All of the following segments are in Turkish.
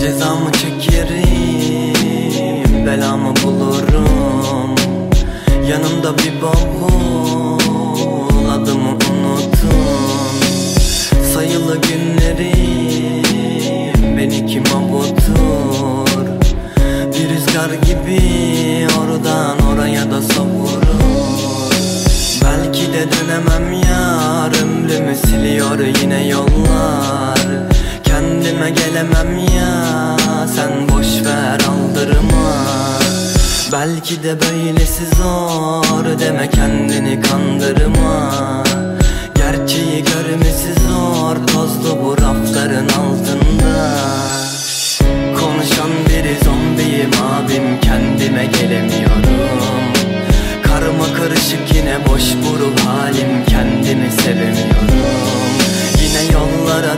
Cezamı çekerim Belamı bulurum. Yanımda bir bavul yar Ömrümü siliyor yine yollar. Kendime gelemem ya Sen boş ver aldırma. Belki de böylesi zor Deme kendini kandırma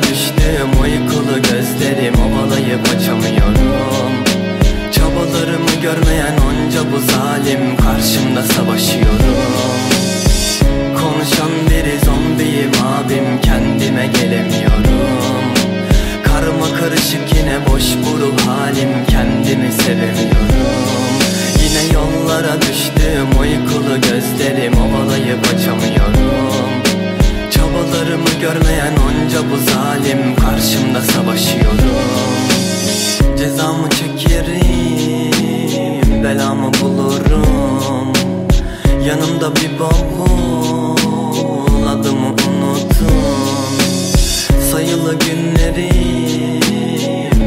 düştüm uykulu gözlerim. Ovalayıp açamıyorum. Çabalarımı görmeyen onca bu zalim. Karşımda savaşıyorum onca bu zalim Karşımda savaşıyorum. Cezamı çekerim Belamı bulurum. Yanımda bir bavul Adımı unutun Sayılı günlerim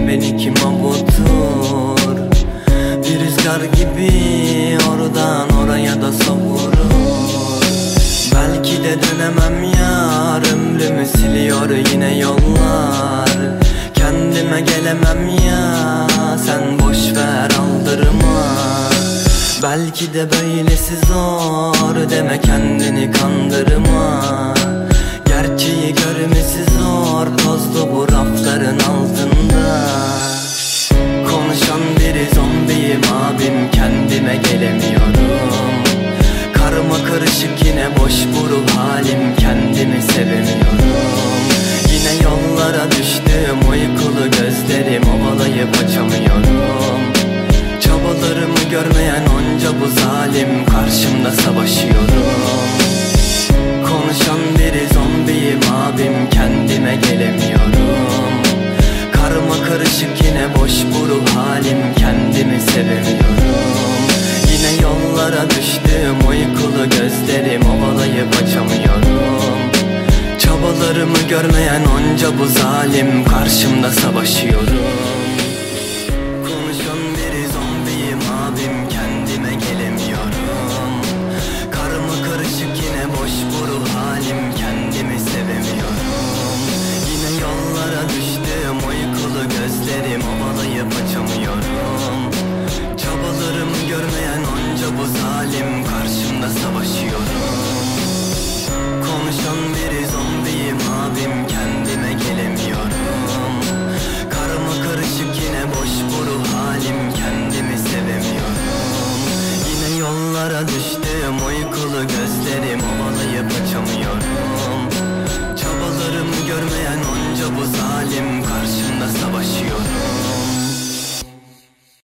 Beni kim avutur? Bir rüzgar gibi gelemem ya. Sen boş ver aldırma. Belki de böylesi zor. Deme kendini kandırma. Gerçeği görmesi zor. Tozlu bu rafların altında. Konuşan biri zombiyim abim. Kendime gelemiyorum uykulu gözlerim Ovalayıp açamıyorum. Çabalarımı görmeyen onca bu zalim Karşımda savaşıyorum. Konuşan biri zombiyim abim Kendime gelemiyorum. Karma karışık yine boş bu ruh halim Kendimi sevemiyorum. Yine yollara düştüm uykulu gözlerim Ovalayıp açamıyorum. Çabalarımı görmeyen onca bu zalim Karşımda savaşıyorum. Konuşan biri zombiyim abim Kendime gelemiyorum. Karma karışık yine boş bu Yine